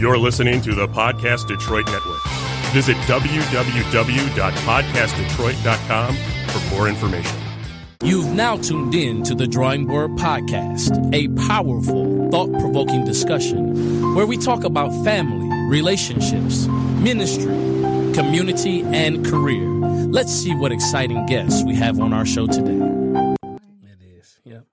You're listening to the Podcast Detroit Network. Visit www.podcastdetroit.com for more information. You've now tuned in to the Drawing Board Podcast, a powerful, thought provoking discussion where we talk about family, relationships, ministry, community, and career. Let's see what exciting guests we have on our show today. It is, yep.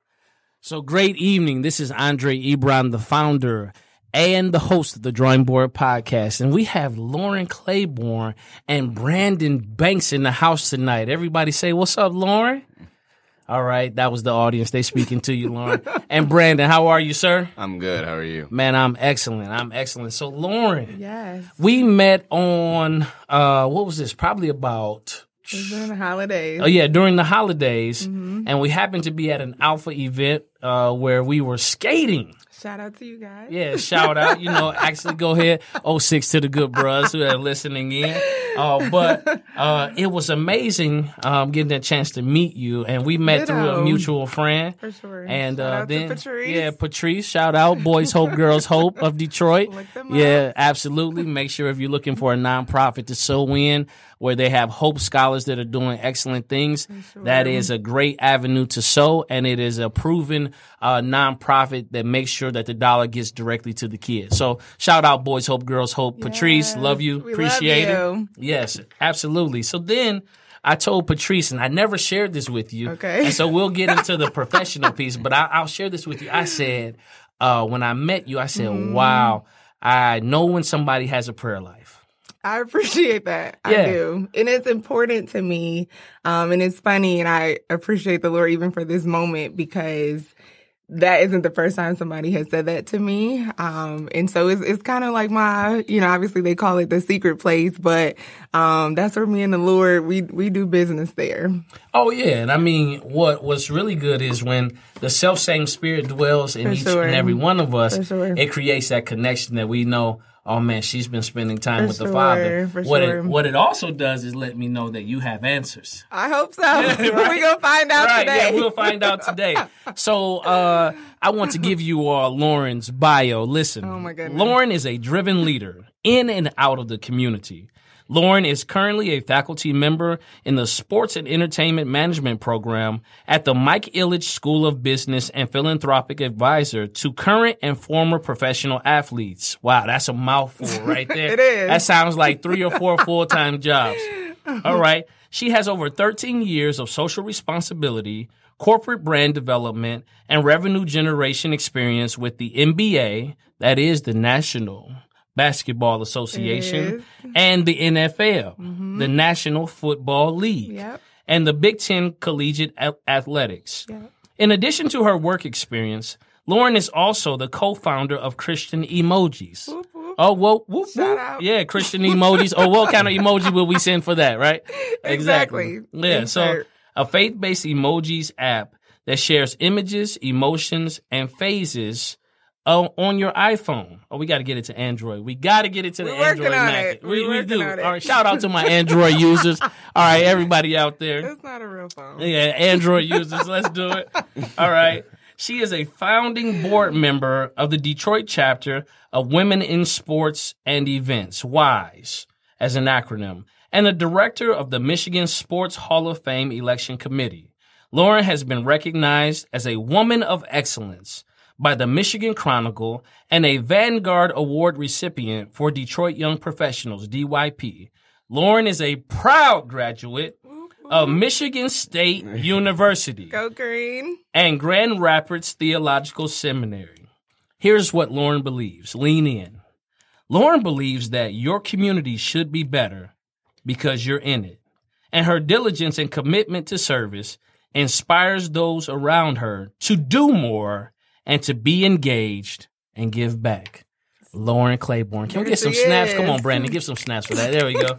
So, great evening. This is Andre Ebron, the founder and the host of the Drawing Board Podcast. And we have Lauren Claiborne and Brandon Banks in the house tonight. Everybody say, What's up, Lauren? All right, that was the audience. They speaking to you, Lauren. and Brandon, how are you, sir? I'm good. How are you? Man, I'm excellent. I'm excellent. So, Lauren, Yes. we met on uh what was this? Probably about during the holidays. Oh yeah, during the holidays, and we happened to be at an alpha event uh, where we were skating. Shout out to you guys. Yeah, shout out. You know, actually go ahead. 06 to the good bros who are listening in. Uh, but uh, it was amazing um, getting a chance to meet you, and we met through a mutual friend. For sure. And uh, then, Patrice. yeah, Patrice, shout out, Boys Hope, Girls Hope of Detroit. Yeah, absolutely. Make sure if you're looking for a nonprofit to sow in, where they have Hope scholars that are doing excellent things, that is a great avenue to sow, and it is a proven uh, nonprofit that makes sure that the dollar gets directly to the kids. So shout out, Boys Hope, Girls Hope. Patrice, love you, we love appreciate it. Yes, absolutely. So then I told Patrice, and I never shared this with you. Okay. And so we'll get into the professional piece, but I, I'll share this with you. I said, uh, when I met you, I said, Mm-hmm. wow, I know when somebody has a prayer life. I appreciate that. Yeah. I do. And it's important to me. Um, and it's funny. And I appreciate the Lord even for this moment because that isn't the first time somebody has said that to me. Um, and so it's, it's kind of like my, you know, obviously they call it the secret place, but, um, that's where me and the Lord, we, we do business there. Oh yeah, and I mean, what what's really good is when the self same spirit dwells in For each sure. and every one of us. Sure. It creates that connection that we know. Oh man, she's been spending time For with the Father. what sure. it what it also does is let me know that you have answers. I hope so. right. We're going to find out right, today. yeah, we'll find out today. So uh, I want to give you all Lauren's bio. Listen, Oh, my goodness. Lauren is a driven leader in and out of the community. Lauren is currently a faculty member in the Sports and Entertainment Management program at the Mike Ilitch School of Business and philanthropic advisor to current and former professional athletes. Wow, that's a mouthful right there. It is. That sounds like three or four full-time jobs. All right. She has over 13 years of social responsibility, corporate brand development, and revenue generation experience with the NBA, that is the National Basketball Association, and the NFL, the National Football League, Yep. and the Big Ten Collegiate A- Athletics. In addition to her work experience, Lauren is also the co-founder of Christian Emojis. Oh, well, whoop, whoop. Oh, yeah, Christian emojis. Oh, what kind of emoji will we send for that, right? Exactly. Yeah, so a faith-based emojis app that shares images, emotions, and phases uh, on your iPhone. Oh, we got to get it to Android. We got to get it to the We're Android it. We, We're we working do. on it. All right, shout out to my Android users. All right, everybody out there. It's not a real phone. Yeah, Android users, let's do it. All right. She is a founding board member of the Detroit chapter of Women in Sports and Events, WISE, as an acronym, and a director of the Michigan Sports Hall of Fame Election Committee. Lauren has been recognized as a woman of excellence by the Michigan Chronicle and a Vanguard Award recipient for Detroit Young Professionals, DYP. Lauren is a proud graduate of Michigan State University Go green. and Grand Rapids Theological Seminary. Here's what Lauren believes. Lean in. Lauren believes that your community should be better because you're in it. And her diligence and commitment to service inspires those around her to do more and to be engaged and give back. Lauren Claiborne. Can we get some snaps? Come on. Brandon. Give some snaps for that. There we go.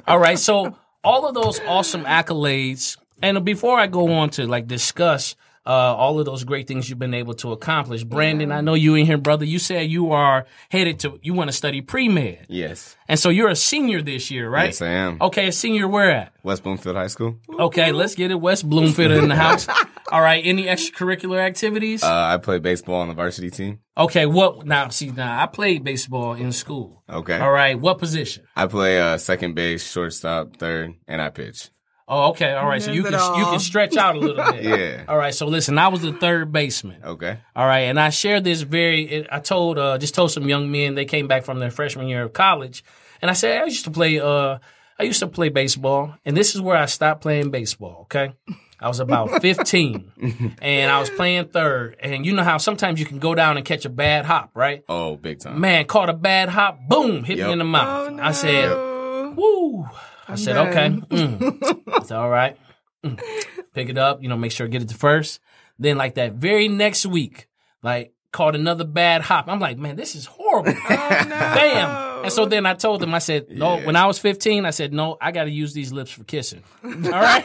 All right. So all of those awesome accolades, and before I go on to like discuss uh, all of those great things you've been able to accomplish, Brandon, I know you in here, brother. You said you are headed to you want to study pre med, Yes. and so you're a senior this year, right? Yes, I am. Okay, a senior where at? West Bloomfield High School. Okay, let's get it. West Bloomfield in the house. All right. Any extracurricular activities? Uh, I play baseball on the varsity team. okay. What now? See, now I played baseball in school. Okay. All right. What position? I play uh, second base, shortstop, third, and I pitch. Oh, okay. All right. So you it can you can stretch out a little bit. Yeah. All right. So listen, I was the third baseman. Okay. All right, and I shared this very. I told uh, just told some young men they came back from their freshman year of college, and I said I used to play. Uh, I used to play baseball, and this is where I stopped playing baseball. Okay, I was about fifteen, and I was playing third, and you know how sometimes you can go down and catch a bad hop, right? Oh, big time. Man, caught a bad hop, boom, hit me in the mouth. Oh, no. I said, "Woo!" I said, done. "Okay, mm. it's all right." Mm. Pick it up, you know, make sure get it to first. Then, like that very next week, like caught another bad hop. I'm like, man, this is horrible. Oh, no. Bam. And so then I told them, I said, no. Yeah. When I was 15, I said, no, I got to use these lips for kissing. All right.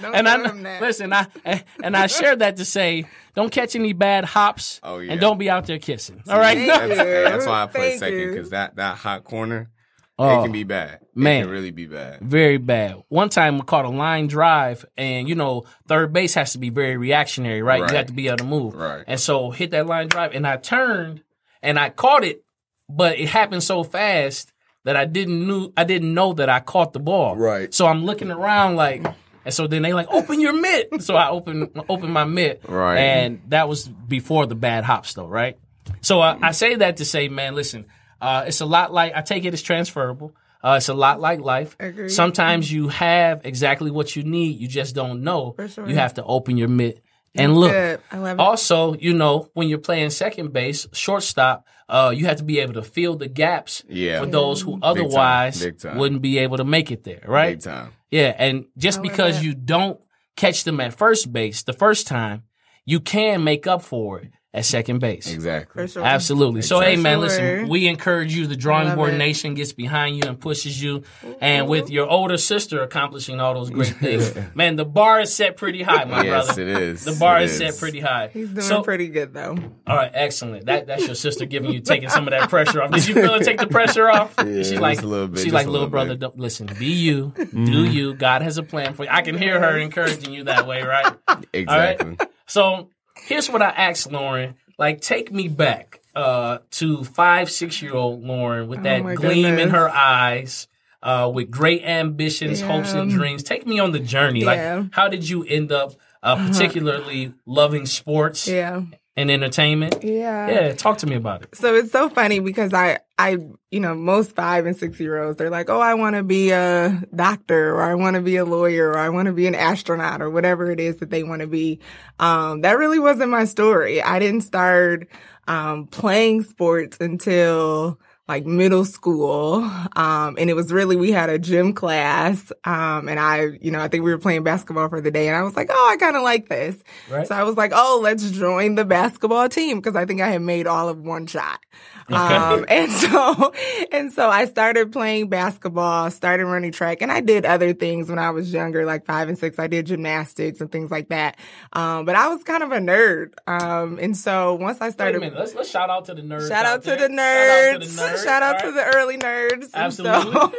Don't and I them that. listen, I eh, and I shared that to say, don't catch any bad hops, Oh, yeah. and don't be out there kissing. All right. That's, that's why I play Thank second because that, that hot corner, Oh. it can be bad. man. It can really be bad. Very bad. One time we caught a line drive, and you know, third base has to be very reactionary, right? Right. You have to be able to move. Right. And so hit that line drive, and I turned and I caught it, but it happened so fast that I didn't knew I didn't know that I caught the ball. Right. So I'm looking around like, and so then they like open your mitt. So I open open my mitt. Right. And that was before the bad hops, though, right? So uh, I say that to say, man, listen, uh, it's a lot like I take it as transferable. Uh, it's a lot like life. Agreed. Sometimes you have exactly what you need. You just don't know. Sure. You have to open your mitt and look. Good. I love it. Also, you know, when you're playing second base, shortstop, uh, you have to be able to fill the gaps Yeah. for those who time. otherwise Big time. wouldn't be able to make it there, right? Big time. Yeah, and just oh, like because that. you don't catch them at first base the first time, you can make up for it at second base. Exactly. For sure. Absolutely. So, hey, man, listen, we encourage you. The Drawing Board it. Nation gets behind you and pushes you. And with your older sister accomplishing all those great things, man, the bar is set pretty high, my brother. Yes, brother. it is. The bar is set pretty high. He's doing so, pretty good though. all right, excellent. That that's your sister giving you taking some of that pressure off. Did you feel her take the pressure off? she's like, a little bit, she's like, a little little brother, don't, listen, be you, do mm-hmm. you. God has a plan for you. I can hear her encouraging you that way, right? Exactly. So here's what I asked Lauren. Like, take me back uh, to five, six year old Lauren with that Oh gleam in her eyes, uh, with great ambitions, hopes, and dreams. Take me on the journey. Yeah. Uh-huh. Like, how did you end up uh, particularly loving sports Yeah. And entertainment? Yeah. Yeah, talk to me about it. So it's so funny because I, I, you know, most five and six year olds, they're like, oh, I want to be a doctor or I want to be a lawyer or I want to be an astronaut or whatever it is that they want to be. Um, that really wasn't my story. I didn't start, um, playing sports until like middle school. Um, and it was really, we had a gym class. Um, and I, you know, I think we were playing basketball for the day and I was like, oh, I kind of like this. Right. So I was like, oh, let's join the basketball team because I think I had made all of one shot. Um, and so, and so I started playing basketball, started running track, and I did other things when I was younger, like five and six. I did gymnastics and things like that. Um, but I was kind of a nerd. Um, and so once I started. Let's let's shout out to the nerds. Shout out to the nerds. Shout out to the nerds. Shout out to the early nerds. And Absolutely. so-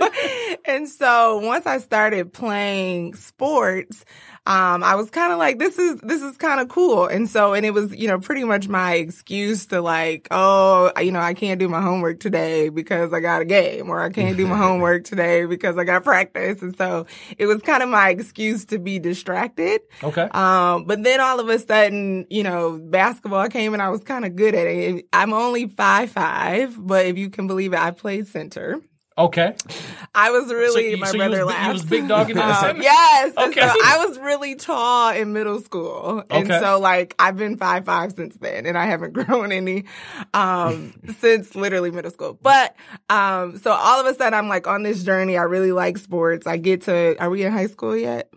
And so, once I started playing sports, um, I was kind of like, this is, this is kind of cool. And so, and it was, you know, pretty much my excuse to like, oh, you know, I can't do my homework today because I got a game or I can't do my homework today because I got practice. And so it was kind of my excuse to be distracted. Okay. Um, but then all of a sudden, you know, basketball came and I was kind of good at it. I'm only five five, but if you can believe it, I played center. Okay. I was really So my so brother was big- laughs. was big dogging in Um, yes. Okay. So I was really tall in middle school, and Okay. so like I've been five five since then, and I haven't grown any um since literally middle school. But um, so all of a sudden I'm like on this journey. I really like sports. I get to. Are we in high school yet?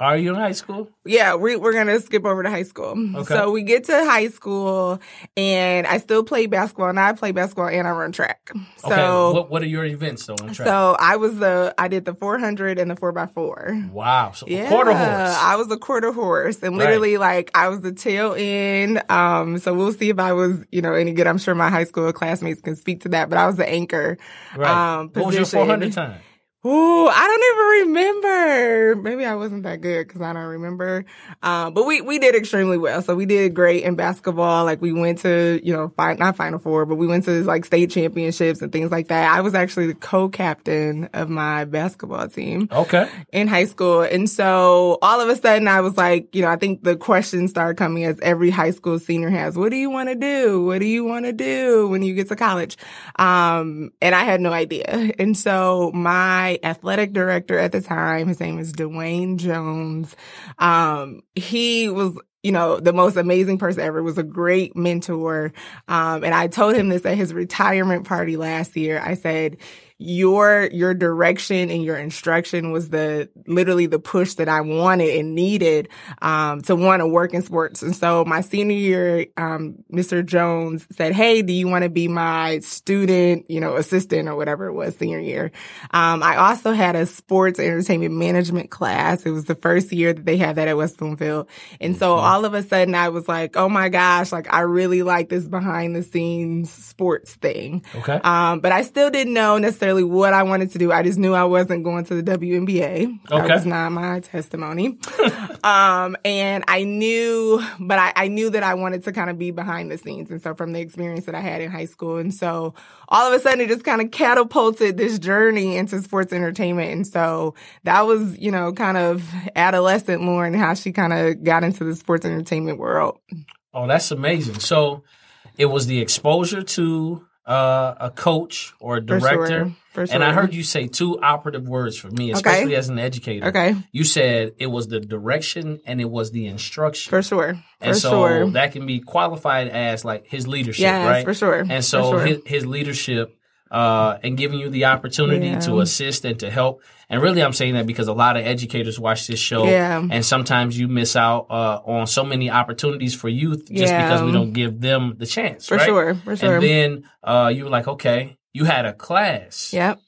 Are you in high school? Yeah, we, we're gonna skip over to high school. Okay. So we get to high school, and I still play basketball, and I play basketball and I run track. So, okay. What What are your events on track? so I was the I did the 400 and the four x four. wow. So Yeah, quarter horse. I was a quarter horse, and literally like I was the tail end. Um, so we'll see if I was, you know, any good. I'm sure my high school classmates can speak to that, but I was the anchor. right. Um, what was your 400 time? Ooh, I don't even remember. Maybe I wasn't that good because I don't remember. Um, but we, we did extremely well. So we did great in basketball. Like we went to, you know, fi- not final four, but we went to like state championships and things like that. I was actually the co-captain of my basketball team. Okay. In high school. And so all of a sudden I was like, you know, I think the questions started coming as every high school senior has. What do you want to do? What do you want to do when you get to college? Um, and I had no idea. And so my athletic director at the time, his name is Dwayne Jones. Um, he was you know, the most amazing person ever, was a great mentor. Um, and I told him this at his retirement party last year. I said, your your direction and your instruction was the literally the push that I wanted and needed um, to want to work in sports. And so my senior year, um, Mr. Jones said, "Hey, do you want to be my student, you know, assistant or whatever it was senior year?" Um, I also had a sports entertainment management class. It was the first year that they had that at West Bloomfield, and so mm-hmm. all of a sudden I was like, "Oh my gosh!" Like I really like this behind the scenes sports thing. Okay. Um, but I still didn't know necessarily necessarily what I wanted to do. I just knew I wasn't going to the WNBA. Okay. That was not my testimony. um, and I knew, but I, I knew that I wanted to kind of be behind the scenes. And so from the experience that I had in high school. And so all of a sudden it just kind of catapulted this journey into sports entertainment. And so that was, you know, kind of adolescent Lauren, how she kind of got into the sports entertainment world. Oh, that's amazing. So it was the exposure to uh, a coach or a director. For sure. For sure. And I heard you say two operative words for me, especially okay. as an educator. Okay. You said it was the direction and it was the instruction. For sure. For and so sure. that can be qualified as like his leadership, yes, right? For sure. And so sure. his, his leadership uh, and giving you the opportunity yeah. to assist and to help. And really, I'm saying that because a lot of educators watch this show, yeah. and sometimes you miss out uh, on so many opportunities for youth just yeah. because we don't give them the chance. For right? sure, for sure. And then uh, you were like, okay, you had a class, yep,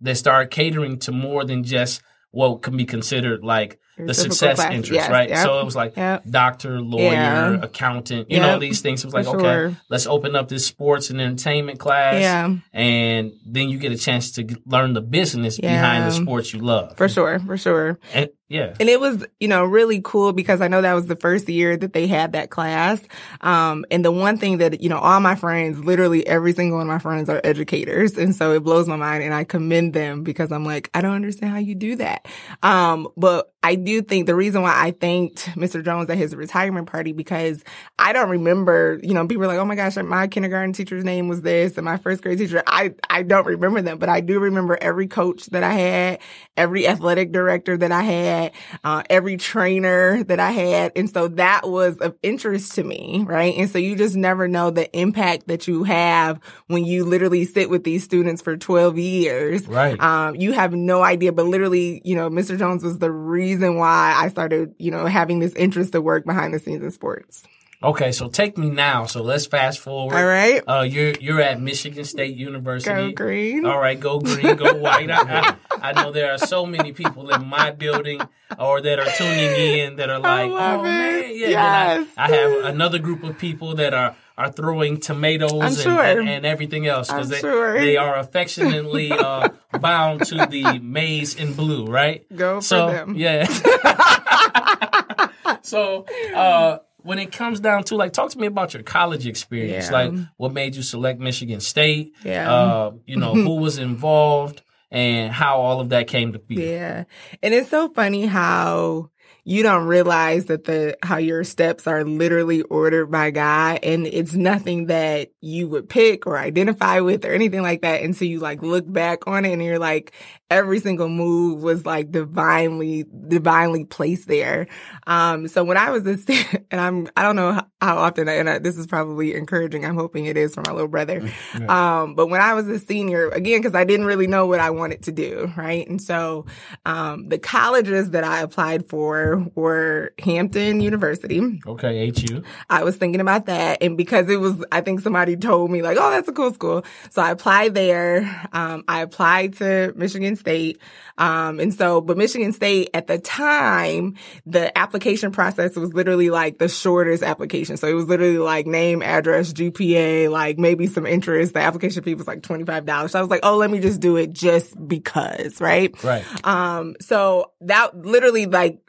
that started catering to more than just what can be considered like the success interest, yes, right? Yep, so it was like yep. doctor, lawyer, yeah. accountant, you yep, know, these things. It was like, okay, sure. let's open up this sports and entertainment class. Yeah. And then you get a chance to learn the business yeah. behind the sports you love. For sure, for sure. And, yeah. And it was, you know, really cool because I know that was the first year that they had that class. Um, and the one thing that, you know, all my friends, literally every single one of my friends are educators. And so it blows my mind and I commend them because I'm like, I don't understand how you do that. Um, but I do think the reason why I thanked Mr. Jones at his retirement party because I don't remember, you know, people are like, oh my gosh, my kindergarten teacher's name was this and my first grade teacher. I, I don't remember them, but I do remember every coach that I had, every athletic director that I had, uh, every trainer that I had. And so that was of interest to me, right? And so you just never know the impact that you have when you literally sit with these students for 12 years. Right. Um, you have no idea, but literally, you know, Mr. Jones was the reason reason why I started, you know, having this interest to work behind the scenes in sports. Okay, so take me now. So let's fast forward. All right. Uh, you're you're at Michigan State University. Go green. All right, go green, go white. I, I, I, know there are so many people in my building or that are tuning in that are like, oh it. man, yeah. Yes. I, I, have another group of people that are are throwing tomatoes and, sure. and, and, everything else because they, sure. they are affectionately uh, bound to the maize in blue, right? Go for so, them. Yeah. so. Uh, when it comes down to like talk to me about your college experience yeah. like what made you select michigan state? Yeah. Uh, you know who was involved and how all of that came to be? Yeah. And it's so funny how you don't realize that the how your steps are literally ordered by God and it's nothing that you would pick or identify with or anything like that until you like look back on it and you're like every single move was like divinely divinely placed there. Um so when I was this and I'm I don't know how, often I, and I, this is probably encouraging. I'm hoping it is for my little brother. Mm, yeah. Um but when I was a senior again cuz I didn't really know what I wanted to do, right? And so um the colleges that I applied for were Hampton University. Okay, HU. I was thinking about that. And because it was, I think somebody told me like, oh, that's a cool school. So I applied there. Um, I applied to Michigan State. Um, and so, but Michigan State at the time, the application process was literally like the shortest application. So it was literally like name, address, GPA, like maybe some interest. The application fee was like $25. So I was like, oh, let me just do it just because, right? Right. Um, so that literally like,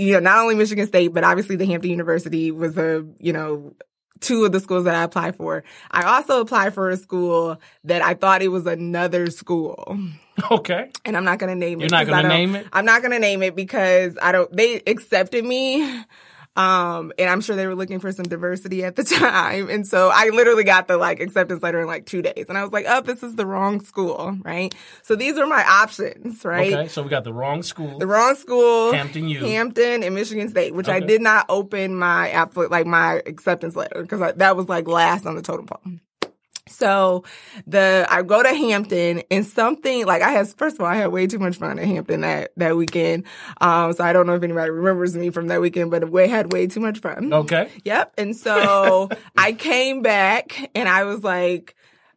you know, not only Michigan State, but obviously the Hampton University was a, you know, two of the schools that I applied for. I also applied for a school that I thought it was another school. Okay. And I'm not going to name You're it. not 'cause I gonna name it? I'm not going to name it because I don't, they accepted me. Um, and I'm sure they were looking for some diversity at the time. And so I literally got the like acceptance letter in like two days. And I was like, oh, this is the wrong school, right? So these are my options, right? Okay. So we got the wrong school. The wrong school, Hampton U. Hampton, and Michigan State, which I did not open my app like my acceptance letter because that was like last on the totem pole. So the I go to Hampton and something like I had first of all I had way too much fun at Hampton that that weekend. Um, so I don't know if anybody remembers me from that weekend, but we had way too much fun. Okay. Yep. And so I came back and I was like,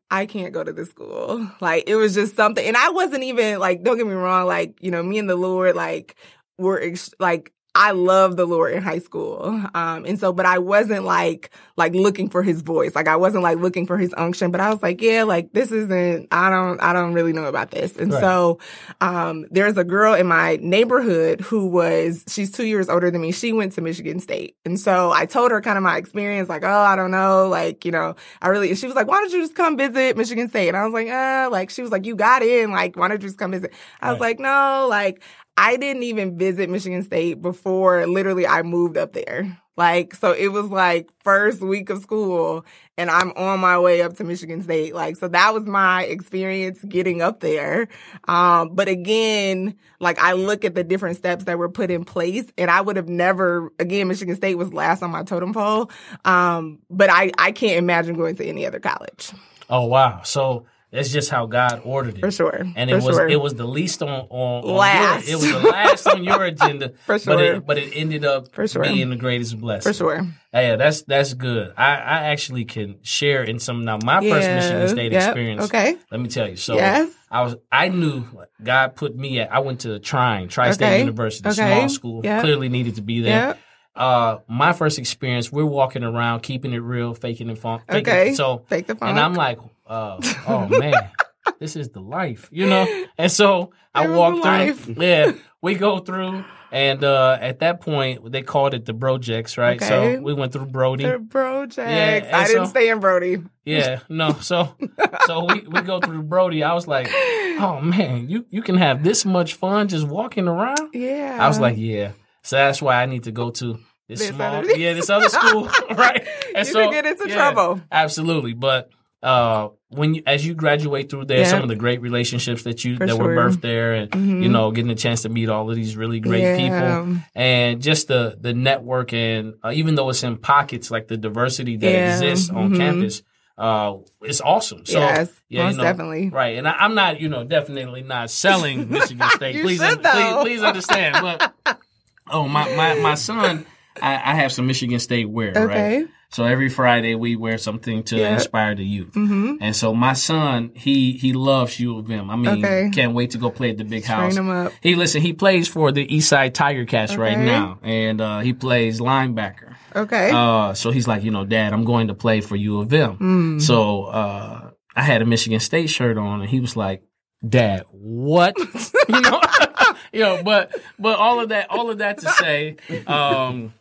I can't go to this school. Like it was just something. And I wasn't even like, don't get me wrong, like, you know, me and the Lord, like, were ex- like, I love the Lord in high school. Um, and so, but I wasn't like, like looking for his voice. Like I wasn't like looking for his unction, but I was like, yeah, like this isn't, I don't, I don't really know about this. And Right. so, um, there's a girl in my neighborhood who was, she's two years older than me. She went to Michigan State. And so I told her kind of my experience, like, oh, I don't know. Like, you know, I really, and she was like, why don't you just come visit Michigan State? And I was like, uh, like, she was like, you got in. Like, why don't you just come visit? I was like, no, like, I didn't even visit Michigan State before literally I moved up there. Like, so it was like first week of school and I'm on my way up to Michigan State. Like, so that was my experience getting up there. Um, but again, like I look at the different steps that were put in place and I would have never, again, Michigan State was last on my totem pole. Um, but I, I can't imagine going to any other college Oh wow. So that's just how God ordered it. for sure. And for it was sure. it was the least on on, on Last. Your, it was the last on your agenda. For But sure. it but it ended up For sure. being the greatest blessing. for sure. Yeah, that's that's good. I, I actually can share in some now my first Yeah, Michigan State yep, experience. okay. Let me tell you. So Yes. I was I knew God put me at I went to Trine, Tri State Okay, University, okay, small school. yep. Clearly needed to be there. Yep. Uh my first experience, we're walking around, keeping it real, faking and fun. faking- Okay. So Fake the funk. and I'm like, uh, oh man, this is the life, you know? And so I was walk through. life. Yeah, we go through. And uh, at that point, they called it the Projects, right? Okay. So we went through Brody. The projects. Yeah, I didn't stay in Brody. Yeah, no. So, so we, we go through Brody. I was like, oh man, you you can have this much fun just walking around. Yeah. I was like, yeah. So that's why I need to go to this, This small, other- yeah, this other school, right? And You could get into yeah, trouble. Absolutely, but uh, when you as you graduate through there, Yeah. some of the great relationships that you For that were birthed there, and Mhm. you know, getting a chance to meet all of these really great Yeah. people, and just the the network, and uh, even though it's in pockets, like the diversity that Yeah. exists on Mhm. campus, uh, it's awesome. So, yes, yeah, most you know, definitely. Right, and I, I'm not, you know, definitely not selling Michigan State. You please, should, please, please understand. But oh, my my my son, I, I have some Michigan State wear. Okay. Right? So every Friday we wear something to Yeah. inspire the youth. Mm-hmm. And so my son, he he loves U of M. I mean, Okay. can't wait to go play at the big house. Train up. He listen, he plays for the Eastside Tiger Cats right now, and uh, he plays linebacker. Okay. Uh, so he's like, you know, Dad, I'm going to play for U of M. Mm. So uh, I had a Michigan State shirt on, and he was like, Dad, what? you know, you know, but but all of that, all of that to say, um,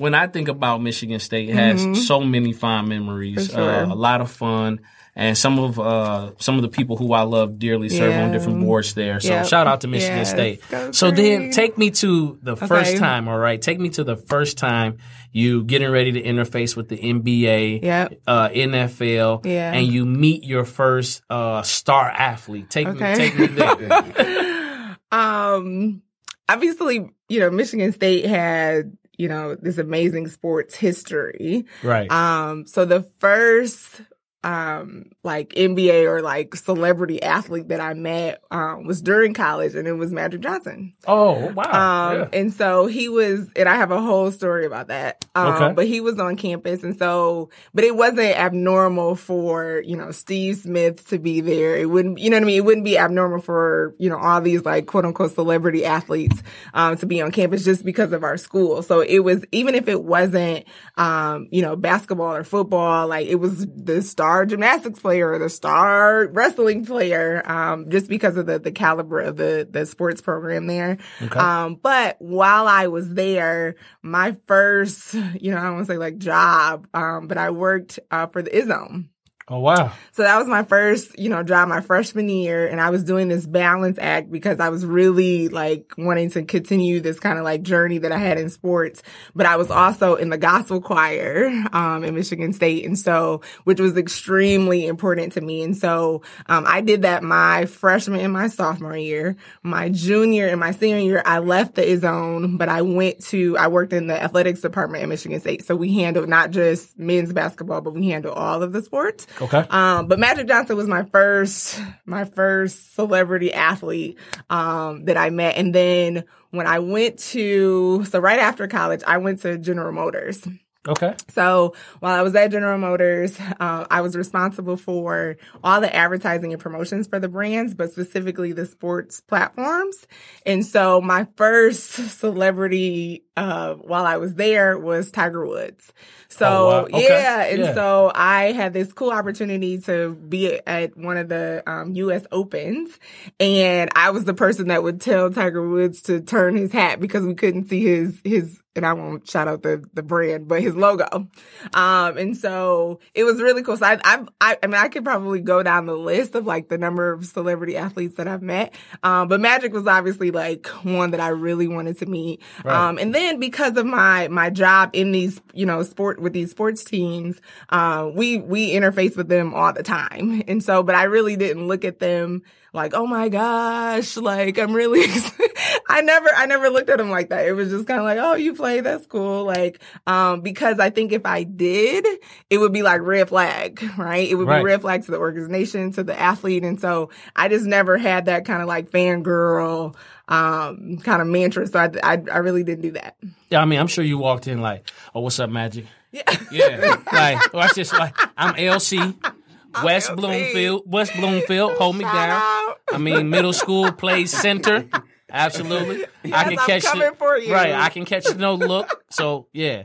when I think about Michigan State, it has so many fond memories, Mm-hmm. Sure. uh, a lot of fun. And some of uh, some of the people who I love dearly serve on different boards there. So Yep. shout out to Michigan Yes. State. Go So then take me to the first time, all right? Take me to the first time you getting ready to interface with the NBA, Yep. uh, NFL, Yeah. and you meet your first uh, star athlete. Take Okay. me, take me there. um, obviously, you know, Michigan State had, you know, this amazing sports history. right. Um, so the first um like NBA or like celebrity athlete that I met um was during college and it was Magic Johnson. Oh wow! Um yeah. and so he was and I have a whole story about that. Um Okay. but he was on campus and so but it wasn't abnormal for, you know, Steve Smith to be there. It wouldn't you know what I mean? It wouldn't be abnormal for, you know, all these like quote unquote celebrity athletes um to be on campus just because of our school. So it was even if it wasn't um, you know, basketball or football, like it was the star gymnastics player or the star wrestling player, um, just because of the, the caliber of the, the sports program there. Um, but while I was there, my first, you know, I don't want to say like job, um, but I worked, uh, for the Izzone. Oh wow! So that was my first, you know, job my freshman year. And I was doing this balance act because I was really like wanting to continue this kind of like journey that I had in sports. But I was also in the gospel choir, um, in Michigan State. And so, which was extremely important to me. And so, um, I did that my freshman and my sophomore year. My junior and my senior year, I left the zone, but I went to, I worked in the athletics department at Michigan State. So we handled not just men's basketball, but we handled all of the sports. Okay. Um, but Magic Johnson was my first, my first celebrity athlete, um, that I met. And then when I went to, so right after college, I went to General Motors. Okay. So while I was at General Motors, uh, I was responsible for all the advertising and promotions for the brands, but specifically the sports platforms. And so my first celebrity, uh, while I was there was Tiger Woods. So Oh, wow. Okay. yeah. And Yeah. so I had this cool opportunity to be at one of the, um, U.S. Opens and I was the person that would tell Tiger Woods to turn his hat because we couldn't see his, his, and I won't shout out the, the brand, but his logo. Um, and so it was really cool. So I, I, I, I mean, I could probably go down the list of like the number of celebrity athletes that I've met. Um, but Magic was obviously like one that I really wanted to meet. Right. Um, and then because of my, my job in these, you know, sport with these sports teams, uh, we, we interface with them all the time. And so, but I really didn't look at them like, oh my gosh, like I'm really, I never, I never looked at them like that. It was just kind of like, oh, you play, that's cool. Like, um, because I think if I did, it would be like red flag, right? It would Right. be red flag to the organization, to the athlete. And so I just never had that kind of like fangirl, um, kind of mantra. So I, I, I really didn't do that. Yeah, I mean, I'm sure you walked in like, "Oh, what's up, Magic?" Yeah. Yeah, like watch this. Like, I'm LC, West LC. Bloomfield, West Bloomfield. Hold me Shout down. out. I mean, middle school plays center. Absolutely, I can I'm catch coming it. for you. Right, I can catch the no look. So yeah,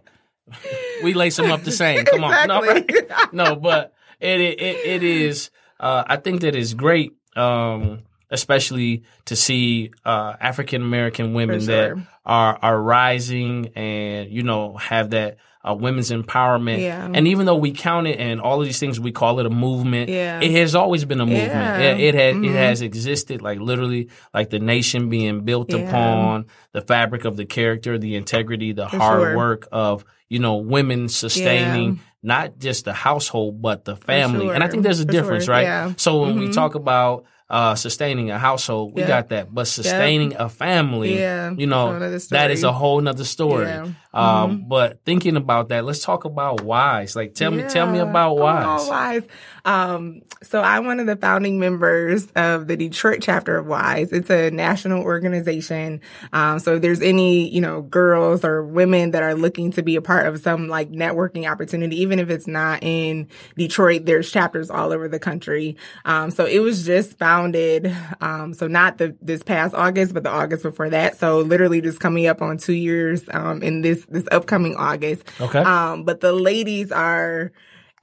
we lace them up the same. Come on, no, right? no, but it it it, is. Uh, I think that is great. Um, especially to see uh, African American women For that are are rising and you know have that uh, women's empowerment. Yeah. And even though we count it and all of these things, we call it a movement. Yeah. It has always been a movement. Yeah. It, it has it Mhm. has existed like literally like the nation being built Yeah. upon the fabric of the character, the integrity, the For hard sure. work of you know women sustaining. Not just the household, but the family, and I think there's a For difference, sure. right? Yeah. So when we Mhm. talk about uh, sustaining a household, we Yep. got that, but sustaining a family, Yeah. you know, that is a whole nother story. Yeah. Um, Mhm. But thinking about that, let's talk about wise. Like, tell me, tell me about wise. Oh, Wise. Um, so I'm one of the founding members of the Detroit chapter of Wise. It's a national organization. Um, so if there's any, you know, girls or women that are looking to be a part of some like networking opportunity, even if it's not in Detroit, there's chapters all over the country. Um, so it was just founded. Um, so not the, this past August, but the August before that. So literally just coming up on two years, um, in this, this upcoming August. Okay. Um, but the ladies are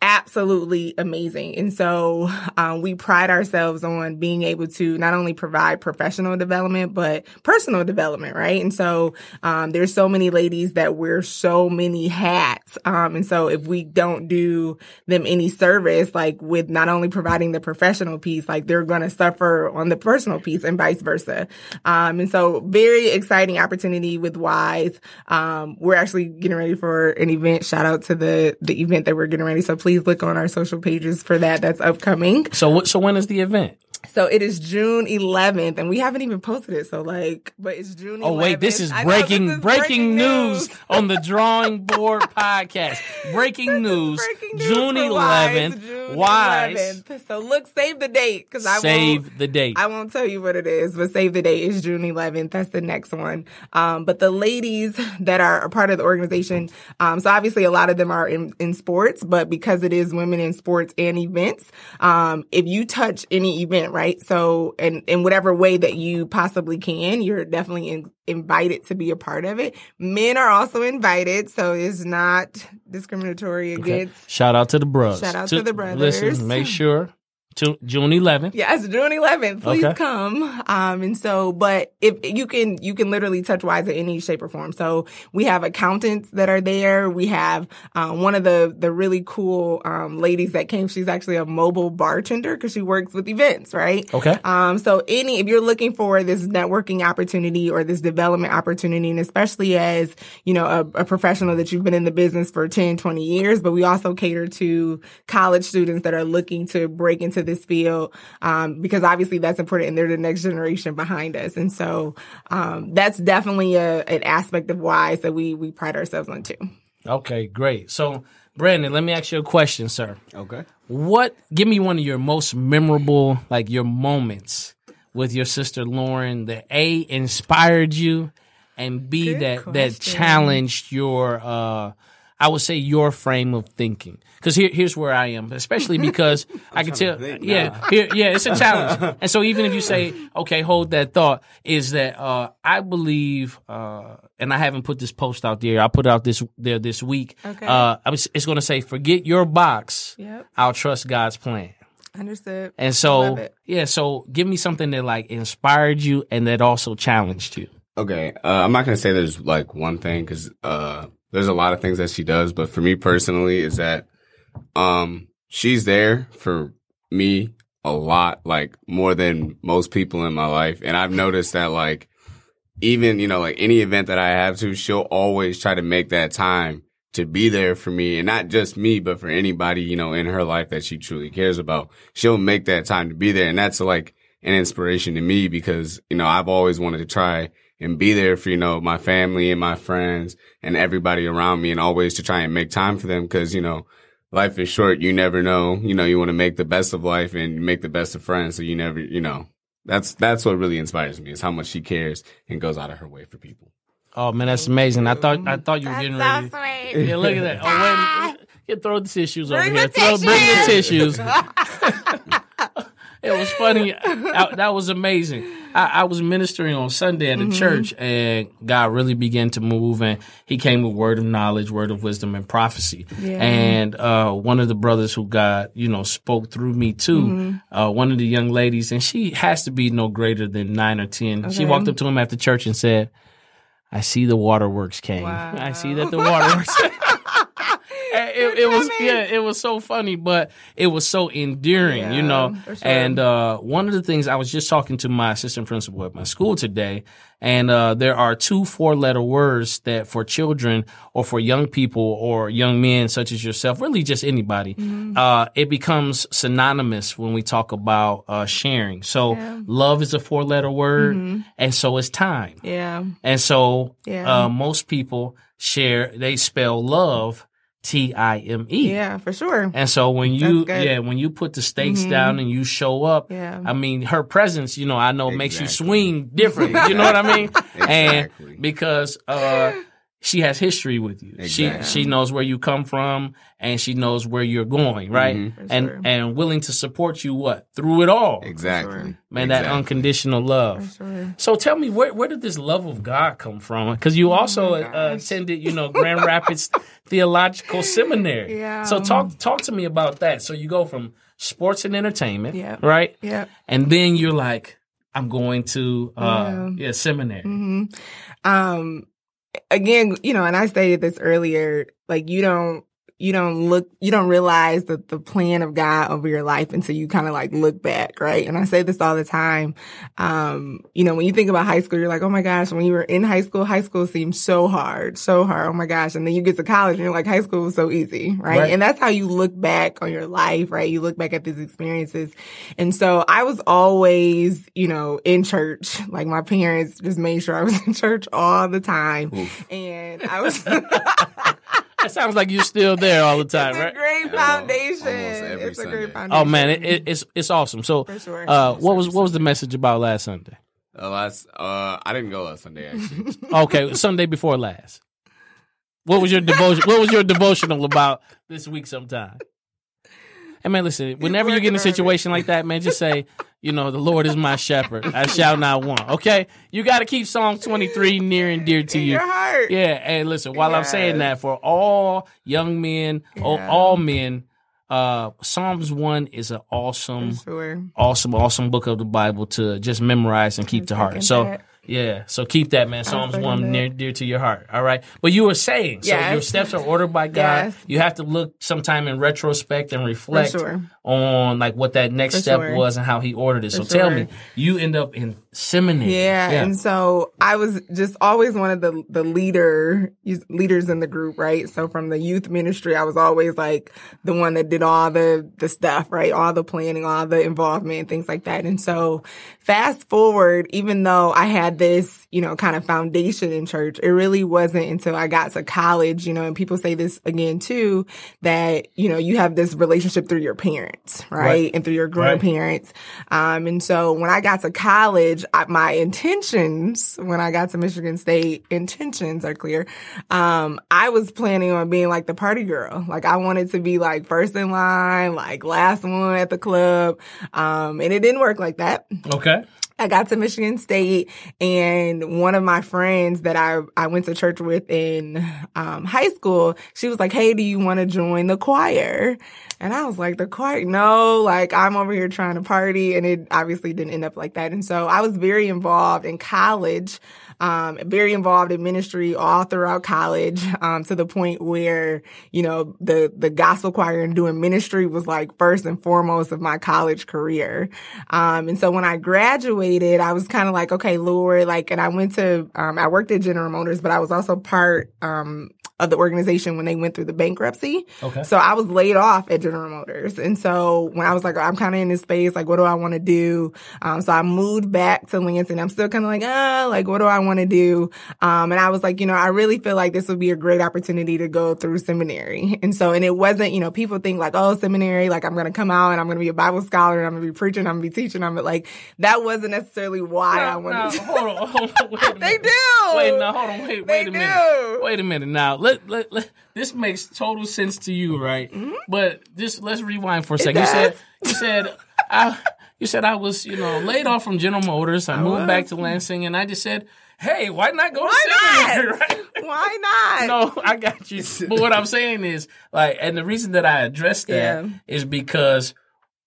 absolutely amazing. And so, um, we pride ourselves on being able to not only provide professional development, but personal development, right? And so, um, there's so many ladies that wear so many hats. Um, and so if we don't do them any service, like with not only providing the professional piece, like they're going to suffer on the personal piece and vice versa. Um, and so very exciting opportunity with Wise. Um, we're actually getting ready for an event. Shout out to the, the event that we're getting ready. So please look on our social pages for that. That's upcoming. so, what- so when is the event? So it is June 11th, and we haven't even posted it. So like, but it's June. 11th. Oh wait, this is I know, breaking this is breaking news on the Drawing Board podcast. Breaking news, Breaking news June 11th. June Wise, 11th. So look, save the date because I save the date. I won't tell you what it is, but save the date is June 11th. That's the next one. Um, but the ladies that are a part of the organization, um, so obviously a lot of them are in, in sports, but because it is women in sports and events, um, if you touch any event, right? So, and in whatever way that you possibly can, you're definitely in, invited to be a part of it. Men are also invited, so it's not discriminatory against. Shout out to the brothers. Shout out to the brothers. Listen, make sure to June 11th. Yes, June 11th. Please Okay. come. Um, and so, but if you can, you can literally touch Wise in any shape or form. So we have accountants that are there. We have, um, one of the, the really cool, um, ladies that came. She's actually a mobile bartender because she works with events, right? Okay. Um, so any, if you're looking for this networking opportunity or this development opportunity, and especially as, you know, a, a professional that you've been in the business for 10, 20 years, but we also cater to college students that are looking to break into this field, um, because obviously that's important and they're the next generation behind us. And so, um, that's definitely a, an aspect of why that we, we pride ourselves on too. Okay, great. So, Brandon, let me ask you a question, sir. Okay. What? Give me one of your most memorable, like your moments with your sister Lauren that a inspired you, and b Good that that challenged your, uh, I would say your frame of thinking. Because here, here's where I am, especially because I can tell, yeah, here, yeah, it's a challenge. and so even if you say, okay, hold that thought, is that uh, I believe, uh, and I haven't put this post out there. I put it out this there this week. Okay. Uh, I was, it's going to say, forget your box. Yep. I'll trust God's plan. Understood. And so, yeah, so give me something that like inspired you and that also challenged you. Okay. Uh, I'm not going to say there's like one thing because uh, there's a lot of things that she does. But for me personally, is that um, she's there for me a lot, like more than most people in my life. And I've noticed that like even, you know, like any event that I have to, she'll always try to make that time to be there for me and not just me, but for anybody, you know, in her life that she truly cares about. She'll make that time to be there. And that's like an inspiration to me because, you know, I've always wanted to try and be there for, you know, my family and my friends and everybody around me and always to try and make time for them. Cause, you know, life is short. You never know, you know, you want to make the best of life and make the best of friends. So you never, you know, that's, that's what really inspires me is how much she cares and goes out of her way for people. Oh man, that's amazing. I thought I mm-hmm. thought you were getting ready. sweet. Yeah, look at that. Oh wait, yeah, throw the tissues over Bring here. the Throw, bring the tissues. tissues. it was funny. I- that was amazing. I, I was ministering on Sunday at the Mm-hmm. church, and God really began to move, and He came with word of knowledge, word of wisdom, and prophecy. Yeah. And uh, one of the brothers who God, you know, spoke through me too, Mm-hmm. uh, one of the young ladies, and she has to be no greater than nine or ten. She walked up to him after church and said. I see the waterworks came. Wow. I see that the waterworks. It, it was yeah, it was so funny, but it was so endearing, you know. sure. And uh, one of the things I was just talking to my assistant principal at my school today, and uh, there are two four-letter words that for children or for young people or young men such as yourself, really just anybody, Mm-hmm. uh, it becomes synonymous when we talk about uh, sharing. So love is a four-letter word, Mm-hmm. and so is time. Yeah. And so Yeah. uh, most people share, they spell love T I M E. Yeah, for sure. And so when you, That's good. Mm-hmm. yeah, when you put the stakes down and you show up, Yeah. I mean, her presence, you know, I know makes you Exactly. swing different. You know what I mean? Exactly. And because, uh, she has history with you. Exactly. She she knows where you come from and she knows where you're going, right? Mhm. And sure. and willing to support you what? Through it all. Exactly. Man, that unconditional love. Sure. So tell me, where where did this love of God come from? Because you also my uh, attended, you know, Grand Rapids Theological Seminary. Yeah. So talk talk to me about that. So you go from sports and entertainment, Yeah. right? Yeah. And then you're like, I'm going to uh, Yeah. yeah, seminary. hmm Um, again, you know, and I stated this earlier, like you don't, you don't look, you don't realize that the plan of God over your life until you kind of like look back, right? And I say this all the time. Um, you know, when you think about high school, you're like, oh my gosh, when you were in high school, high school seemed so hard, so hard. Oh my gosh. And then you get to college and you're like, high school was so easy, right? Right. And that's how you look back on your life, right? You look back at these experiences. And so I was always, you know, in church. Like my parents just made sure I was in church all the time. And I was That sounds like you're still there all the time, It's a right? great foundation. almost every It's a great foundation. Oh man, it, it, it's it's awesome. So, For sure. uh, what was what was the message about last Sunday? Uh, last, uh, I didn't go last Sunday actually. Okay, Sunday before last. What was your devotion? What was your devotional about this week? Sometime. Hey man, listen. Whenever you get in a working on it. situation like that, man, just say, you know, the Lord is my shepherd; I shall not want. Okay, you got to keep Psalm twenty three near and dear to In you. your heart. Yeah, and listen, while I'm saying that, for all young men, or Yeah. all men, uh, Psalms one is an awesome, sure. awesome, awesome book of the Bible to just memorize and keep to heart. So. that. Yeah, so keep that, man. Psalms one near dear to your heart. All right, but you were saying, so Yes. your steps are ordered by God. Yes. You have to look sometime in retrospect and reflect sure. on like what that next For step sure. was and how He ordered it. So tell me, you end up in seminary. Yeah, and so I was just always one of the the leader leaders in the group, right? So from the youth ministry, I was always like the one that did all the the stuff, right? All the planning, all the involvement, things like that. And so fast forward, even though I had this, you know, kind of foundation in church, it really wasn't until I got to college, you know, and people say this again too, that, you know, you have this relationship through your parents, right? Right. And through your grandparents. Um, and so when I got to college, I, my intentions, when I got to Michigan State, intentions are clear. Um, I was planning on being like the party girl. Like I wanted to be like first in line, like last one at the club. Um, and it didn't work like that. Okay. I got to Michigan State and one of my friends that I, I went to church with in um, high school, she was like, Hey, do you want to join the choir? And I was like, the choir? No, like I'm over here trying to party. And it obviously didn't end up like that. And so I was very involved in college, um, very involved in ministry all throughout college, um, to the point where, you know, the, the gospel choir and doing ministry was like first and foremost of my college career. Um, and so when I graduated, I was kind of like, okay, Lord, like, and I went to, um, I worked at General Motors, but I was also part, um, of the organization when they went through the bankruptcy. Okay. So I was laid off at General Motors. And so when I was like, I'm kind of in this space, like, what do I want to do? Um, so I moved back to Lansing. I'm still kind of like, ah, like, what do I want to do? Um, and I was like, you know, I really feel like this would be a great opportunity to go through seminary. And so, and it wasn't, you know, people think like, oh, seminary, like I'm going to come out and I'm going to be a Bible scholar and I'm going to be preaching, I'm going to be teaching. I'm like, that wasn't necessarily why I Now- wanted now, to. hold on, hold on, wait a They do. Wait, no, hold on, wait, They wait a minute. Wait a minute. Now, let, let, let this makes total sense to you, right? Mm-hmm. But just let's rewind for a second. You said you said I you said I was, you know, laid off from General Motors. I, moved was. back to Lansing and I just said, Hey, why not go Why seminary? not? Right? Why not? No, I got you. But what I'm saying is, like, and the reason that I addressed that is Yeah. because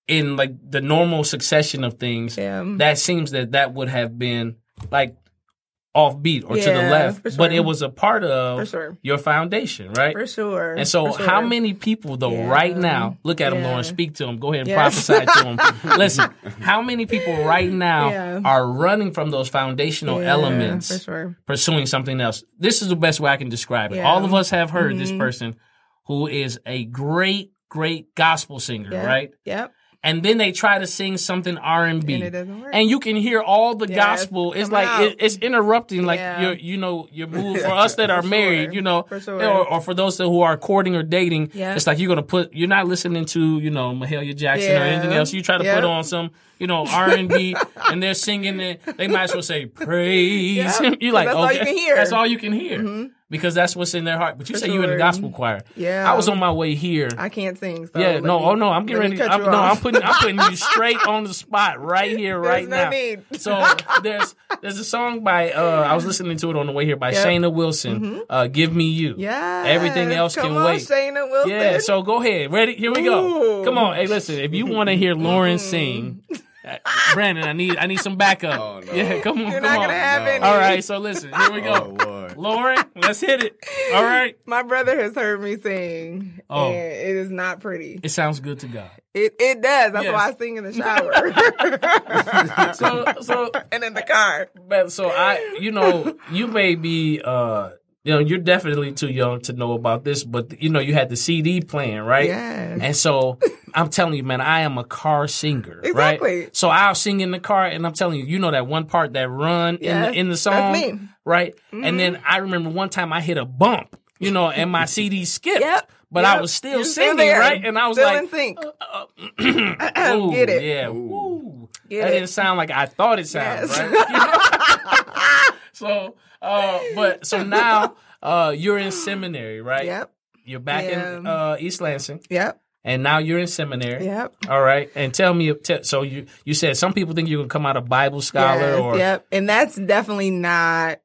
in like the normal succession of things, Yeah. that seems that that would have been like offbeat or to the left, for but it was a part of sure. your foundation, right? For sure. And so, For how many people, though, Yeah. right now, look at them, Yeah. Lauren, speak to them, go ahead and Yes. prophesy to them. Listen, how many people right now Yeah. are running from those foundational Yeah, elements, sure. pursuing something else? This is the best way I can describe it. Yeah. All of us have heard this Mhm. person who is a great, great gospel singer, Yeah. right? Yep. And then they try to sing something R and B, And it doesn't work. and you can hear all the Yes, gospel. It's come like it, it's interrupting, like Yeah. your, you know, your move for us that are For married, you know, For sure. or, or for those that who are courting or dating. Yeah. It's like you're gonna put. You're not listening to, you know, Mahalia Jackson or anything else. You try to Yeah. put on some, you know, R and B, and they're singing it. They might as well say praise. Yeah. you like That's all okay, you can hear. That's all you can hear because that's what's in their heart. But you For say you're in the gospel choir. Yeah. I was on my way here. I can't sing. So Yeah, no, me- oh no, I'm getting ready. I'm, no. I'm putting, I'm putting you straight on the spot right here, right no now. need. So there's there's a song by uh I was listening to it on the way here by Yep. Shana Wilson. Uh, Give me you. Yeah. Everything else Come can on, wait. Shana Wilson. Yeah, so go ahead. Ready? Here we go. Ooh. Come on. Hey, listen. If you want to hear Lauren sing, uh, Brandon, I need I need some backup. Oh, no. Yeah, come on, You're come not on. have No. any. All right, so listen. Here we go. Oh Lord. Lauren, let's hit it. All right. My brother has heard me sing, Oh. and it is not pretty. It sounds good to God. It it does. That's Yes. why I sing in the shower. So, so, and in the car. but so I, you know, you may be, uh, you know, you're definitely too young to know about this, but you know, you had the CD playing, right? Yes. And so I'm telling you, man, I am a car singer, Exactly. right? So I'll sing in the car, and I'm telling you, you know that one part that run in the in the that's song, me. Mm-hmm. right? And then I remember one time I hit a bump, you know, and my CD skipped, Yep. but I was still You're singing, there. right? And I was Still like, in sync. Ooh, Get it. Yeah. Woo. Get that it. didn't sound like I thought it sounded, Yes. right? so, uh, but so now uh, you're in seminary, right? Yep. You're back in Yeah. uh, East Lansing, Yep. And now you're in seminary. Yep. All right, and tell me. So you you said some people think you can come out a Bible scholar, Yes, or yep. And that's definitely not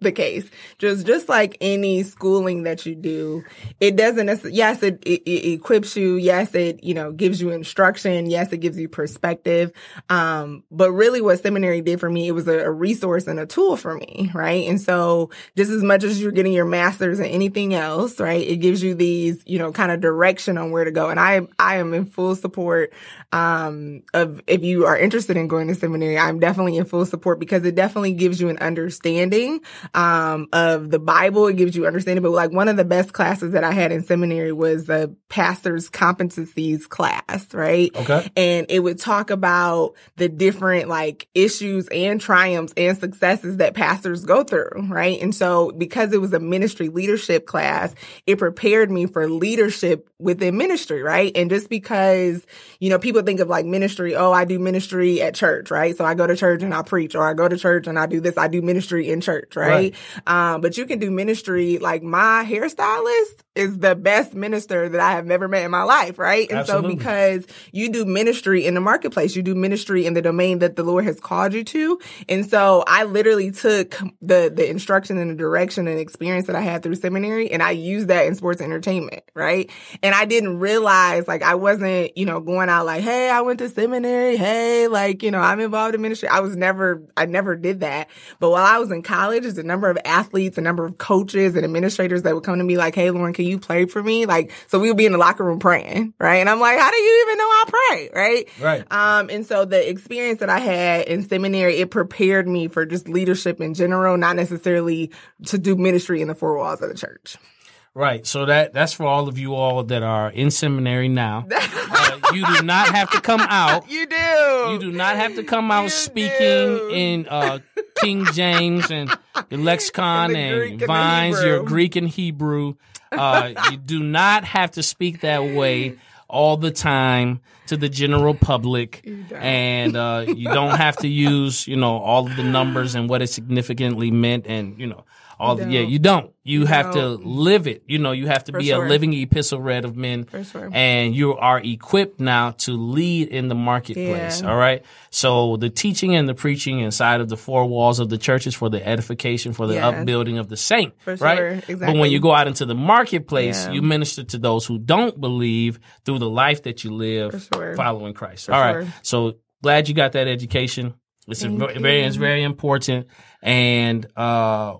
the case. Just just like any schooling that you do, it doesn't yes, it, it, it equips you. Yes, it, you know, gives you instruction. Yes, it gives you perspective. Um, but really what seminary did for me, it was a, a resource and a tool for me, right? And so just as much as you're getting your master's and anything else, right? It gives you these, you know, kind of direction on where to go. And I, I am in full support, um, of if you are interested in going to seminary, I'm definitely in full support because it definitely gives you an understanding, um, of the Bible. It gives you understanding. But like one of the best classes that I had in seminary was the pastor's competencies class, right? Okay. And it would talk about the different like issues and triumphs and successes that pastors go through, right? And so because it was a ministry leadership class, it prepared me for leadership within ministry, right? And just because, you know, people think of like ministry, oh, I do ministry at church, right? So I go to church and I preach, or I go to church and I do this, I do ministry in church, right? Um, but you can do ministry like my hairstylist is the best minister that I have ever met in my life, right? And Absolutely. so because you do ministry in the marketplace, you do ministry in the domain that the Lord has called you to. And so I literally took the the instruction and the direction and experience that I had through seminary and I used that in sports entertainment, right? And I didn't realize like I wasn't, you know, going out like, "Hey, I went to seminary. Hey, like, you know, I'm involved in ministry." I was never I never did that. But while I was in college, there's a number of athletes, a number of coaches and administrators that would come to me like, "Hey, Lauren, can you play for me?" Like, so we would be in the locker room praying, right? And I'm like, "How do you even know I pray?" Right? Right. Um, and so the experience that I had in seminary, it prepared me for just leadership in general, not necessarily to do ministry in the four walls of the church. Right. So that that's for all of you all that are in seminary now. Uh, you do not have to come out. You do. You do not have to come out You speaking do. in uh, King James and lexicon And the and, Greek and vines, your Greek and Hebrew. Uh, you do not have to speak that way all the time to the general public, and uh, you don't have to use you know all of the numbers and what it significantly meant, and you know all. The, yeah, you don't. You, have don't. to live it. You know, you have to For be sure. a living epistle read of men, sure. and you are equipped now to lead in the marketplace. Yeah. All right. So the teaching and the preaching inside of the four walls of the churches for the edification, for the Yes. upbuilding of the saint. For right. sure. But when you go out into the marketplace, Yeah. you minister to those who don't believe through the life that you live following Christ. For All right. So glad you got that education. It's a very, very, it's very important. And uh,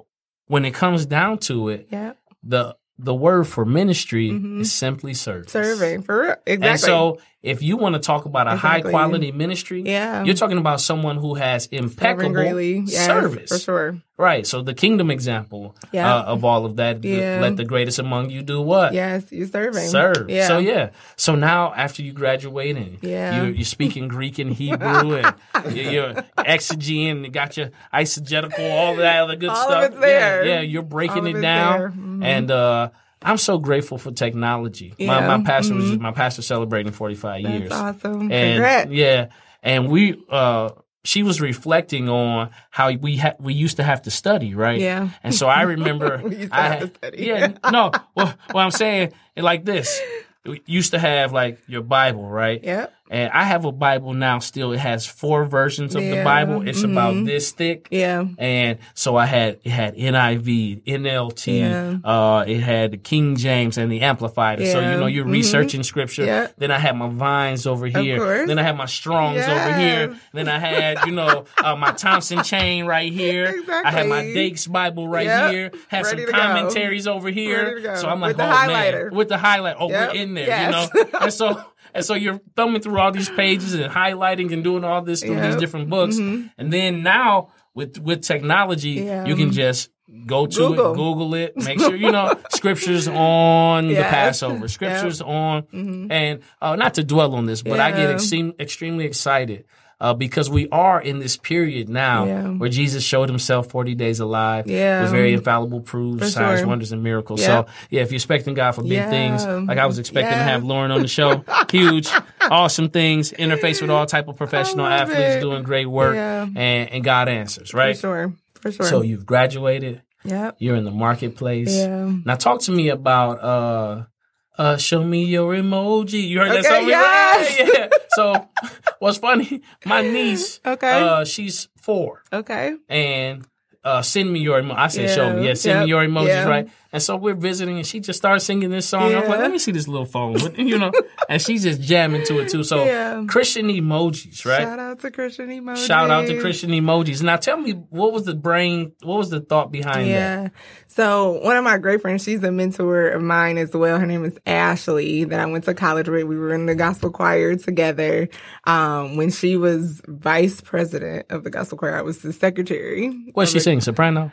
when it comes down to it, Yeah. the the word for ministry Mhm. is simply service. Serving. For real. Exactly. And so, if you want to talk about a high quality ministry, yeah. you're talking about someone who has impeccable. Yes, service. For sure. Right. So, the kingdom example Yeah. uh, of all of that, Yeah. let the greatest among you do what? Yes. You're serving. Serve. Yeah. So yeah. So now after you graduate and Yeah. you're, you're speaking Greek and Hebrew and you're, you're exegeting and you got your eisegetical, all that other good All stuff. of it's there. Yeah, yeah, you're breaking All it down. Mhm. And uh, I'm so grateful for technology. My, Yeah. my pastor was Mhm. my pastor celebrating 45 That's years. awesome. And Congrats. yeah, and we uh she was reflecting on how we ha- we used to have to study, right? Yeah. And so I remember We used to I have had- to study. Yeah, no. Well, what I'm saying it like this. We used to have like your Bible, right? Yep. And I have a Bible now still. It has four versions of the Bible. It's about Mhm. this thick. Yeah. And so I had it had NIV, NLT, Yeah. uh, it had the King James and the Amplified. So you know you're Mhm. researching scripture. Yeah. Then I had my vines over here. course. Then I had my Strongs over here. Then I had you know uh, my Thompson chain right here. Exactly. I had my Dakes Bible right Yep. here. Had Ready some to go. commentaries over here. Ready to go. So I'm like, With the oh highlighter. man, with the highlight. Oh, Yep. we're in there. Yes. You know. and so. And so you're thumbing through all these pages and highlighting and doing all this through these different books. Mhm. And then now with with technology, Yeah. you can just go to Google. it, Google it, make sure you know scriptures on the Passover, scriptures on, and uh, not to dwell on this, but I get Yeah. extreme, extremely excited. Uh, because we are in this period now Yeah. where Jesus showed himself 40 days alive Yeah. with very infallible proofs, For signs, sure. wonders, and miracles. Yep. So, yeah, if you're expecting God for big Yeah. things, like I was expecting to have Lauren on the show, huge, awesome things, interface with all type of professional athletes it. doing great work, Yeah. and, and God answers, right? For sure. For sure. So you've graduated, yep. you're in the marketplace. Yeah. Now talk to me about uh uh show me your emoji. You heard that Okay, song? yes. Yeah, yeah. So what's funny, my niece, Okay. uh she's four Okay. and uh send me your emo- I said show me. Yeah, Yeah, send me your emojis, yeah. right? And so we're visiting and she just started singing this song. I'm like, let me see this little phone. you know, and she's just jamming to it too. So Yeah. Christian emojis, right? Shout out to Christian Emojis. Shout out to Christian emojis. Now tell me what was the brain what was the thought behind that? Yeah. So one of my great friends, she's a mentor of mine as well. Her name is Ashley that I went to college with. We were in the gospel choir together. Um, when she was vice president of the gospel choir, I was the secretary. What's she it. sing? Soprano?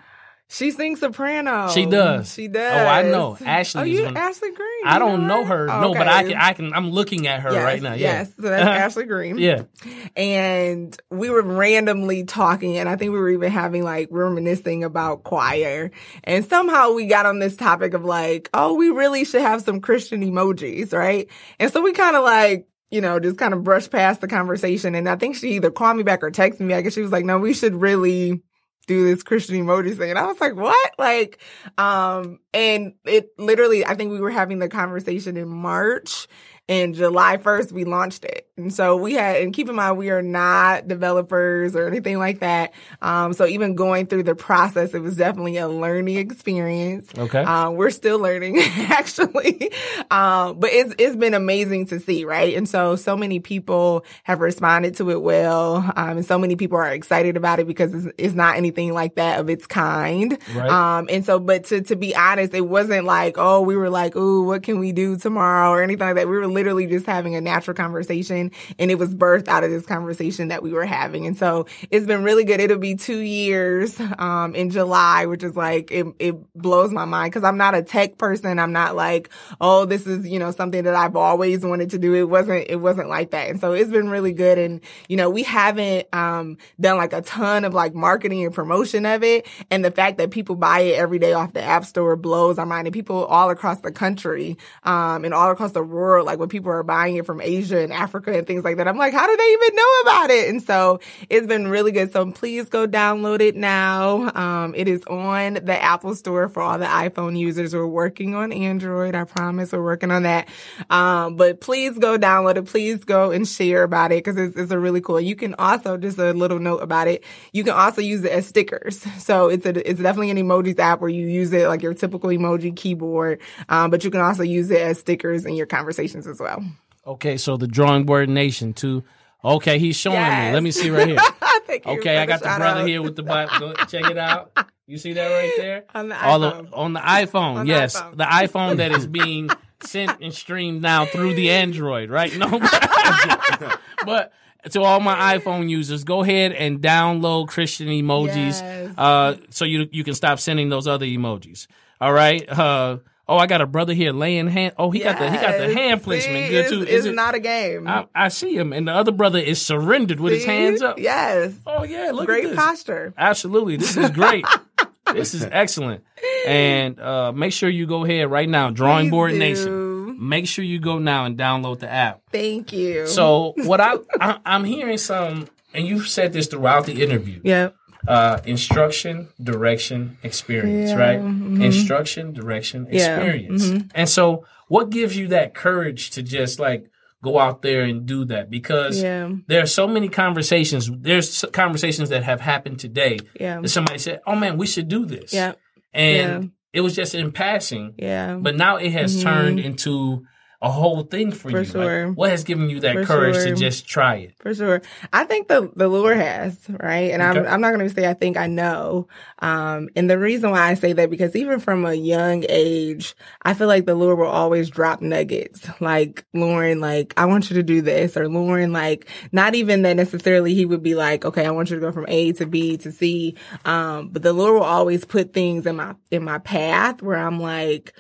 She sings soprano. She does. She does. Oh, I know. Ashley Oh, you one- Ashley Green. I don't know her. No, but I can. I can. I'm looking at her Yes, right now. Yeah. Yes. So that's Ashley Green. Yeah. and we were randomly talking and i think we were even having like reminiscing about choir and somehow we got on this topic of like oh we really should have some christian emojis right and so we kind of like you know just kind of brushed past the conversation and i think she either called me back or texted me i guess she was like no we should really do this Christian emoji thing. And I was like, what? Like, um, and it literally, I think we were having the conversation in March and July 1st, we launched it. And so we had, and keep in mind, we are not developers or anything like that. Um, so even going through the process, it was definitely a learning experience. Okay. Um, we're still learning actually. Um, but it's, it's been amazing to see, right? And so, so many people have responded to it well. Um, and so many people are excited about it because it's, it's not anything like that of its kind. Right. Um, and so, but to, to be honest, it wasn't like, oh, we were like, ooh, what can we do tomorrow or anything like that. We were literally just having a natural conversation and it was birthed out of this conversation that we were having. And so it's been really good. It'll be two years, um, in July, which is like, it, it blows my mind because I'm not a tech person. I'm not like, oh, this is, you know, something that I've always wanted to do. It wasn't, it wasn't like that. And so it's been really good. And, you know, we haven't, um, done like a ton of like marketing and promotion of it. And the fact that people buy it every day off the app store blows our mind. And people all across the country, um, and all across the world, like when people are buying it from Asia and Africa and things like that, I'm like, how do they even know about it? And so it's been really good. So please go download it now. Um, it is on the Apple store for all the iPhone users. We're working on Android. I promise we're working on that. Um, but please go download it. Please go and share about it because it's, it's a really cool. You can also, just a little note about it. You can also use it as stickers. So it's a, it's definitely an emojis app where you use it like your typical emoji keyboard. Um, but you can also use it as stickers in your conversations as well. okay. So the drawing board nation too. Okay, he's showing me. Let me see right here. Okay, I got the shout brother out. here with the Bible. Go- Check it out. You see that right there? On the All iPhone. the, on the iPhone. On the yes, iPhone. the iPhone that is being sent and streamed now through the Android. Right? No, but to all my iPhone users, go ahead and download Christian emojis, Yes. uh, so you you can stop sending those other emojis. All right. Uh, oh, I got a brother here laying hand. Oh, he got the he got the hand placement See, good too. It's Is it? not a game. I, I see him, and the other brother is surrendered with his hands up. Yes. Oh yeah, look Great at this. posture. Absolutely. This is great. this is excellent. And uh, make sure you go ahead right now, Drawing Please Board do. Nation. Make sure you go now and download the app. Thank you. So what I, I I'm hearing some, and you've said this throughout the interview. Yep. Uh, instruction, direction, experience, Yeah, right? mhm. Instruction, direction, Yeah, experience. mhm. And so, what gives you that courage to just like go out there and do that because Yeah. there are so many conversations. There's conversations that have happened today Yeah. that somebody said, "Oh man, we should do this." Yeah. and it was just in passing. Yeah. But now it has Mhm. turned into a whole thing for, For you. Like, what has given you that For courage to just try it? For sure. I think the the Lord has, right? And I'm I'm not gonna say I think I know. Um and the reason why I say that because even from a young age, I feel like the Lord will always drop nuggets. Like, Lauren, like, I want you to do this, or Lauren, like, not even that necessarily he would be like, okay, I want you to go from A to B to C. Um, but the Lord will always put things in my in my path where I'm like,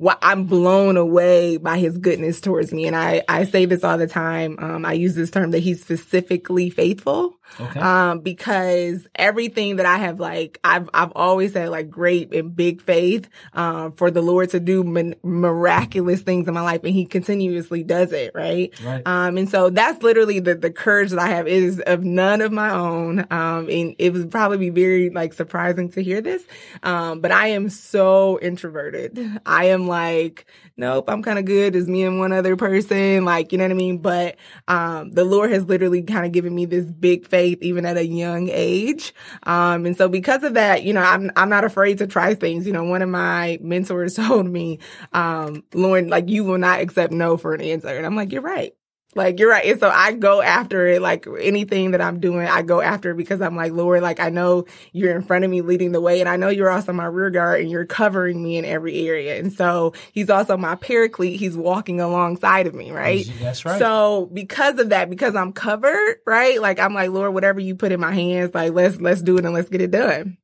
well, I'm blown away by his goodness towards me. And I, I say this all the time. Um, I use this term that he's specifically faithful. Okay. Um, because everything that I have, like, I've, I've always had like great and big faith, um, for the Lord to do min- miraculous things in my life. And he continuously does it. Right. right. Um, and so that's literally the, the courage that I have It is of none of my own. Um, and it would probably be very like surprising to hear this. Um, but I am so introverted. I am like, nope, I'm kind of good. It's me and one other person. Like, you know what I mean? But, um, the Lord has literally kind of given me this big faith even at a young age. Um, and so because of that, you know, I'm, I'm not afraid to try things. You know, one of my mentors told me, um, Lauren, like you will not accept no for an answer. And I'm like, you're right. Like you're right. And so I go after it, like anything that I'm doing, I go after it because I'm like, Lord, like I know you're in front of me leading the way and I know you're also my rear guard and you're covering me in every area. And so he's also my paraclete. He's walking alongside of me, right? That's right. So because of that, because I'm covered, right? Like I'm like, Lord, whatever you put in my hands, like let's, let's do it and let's get it done.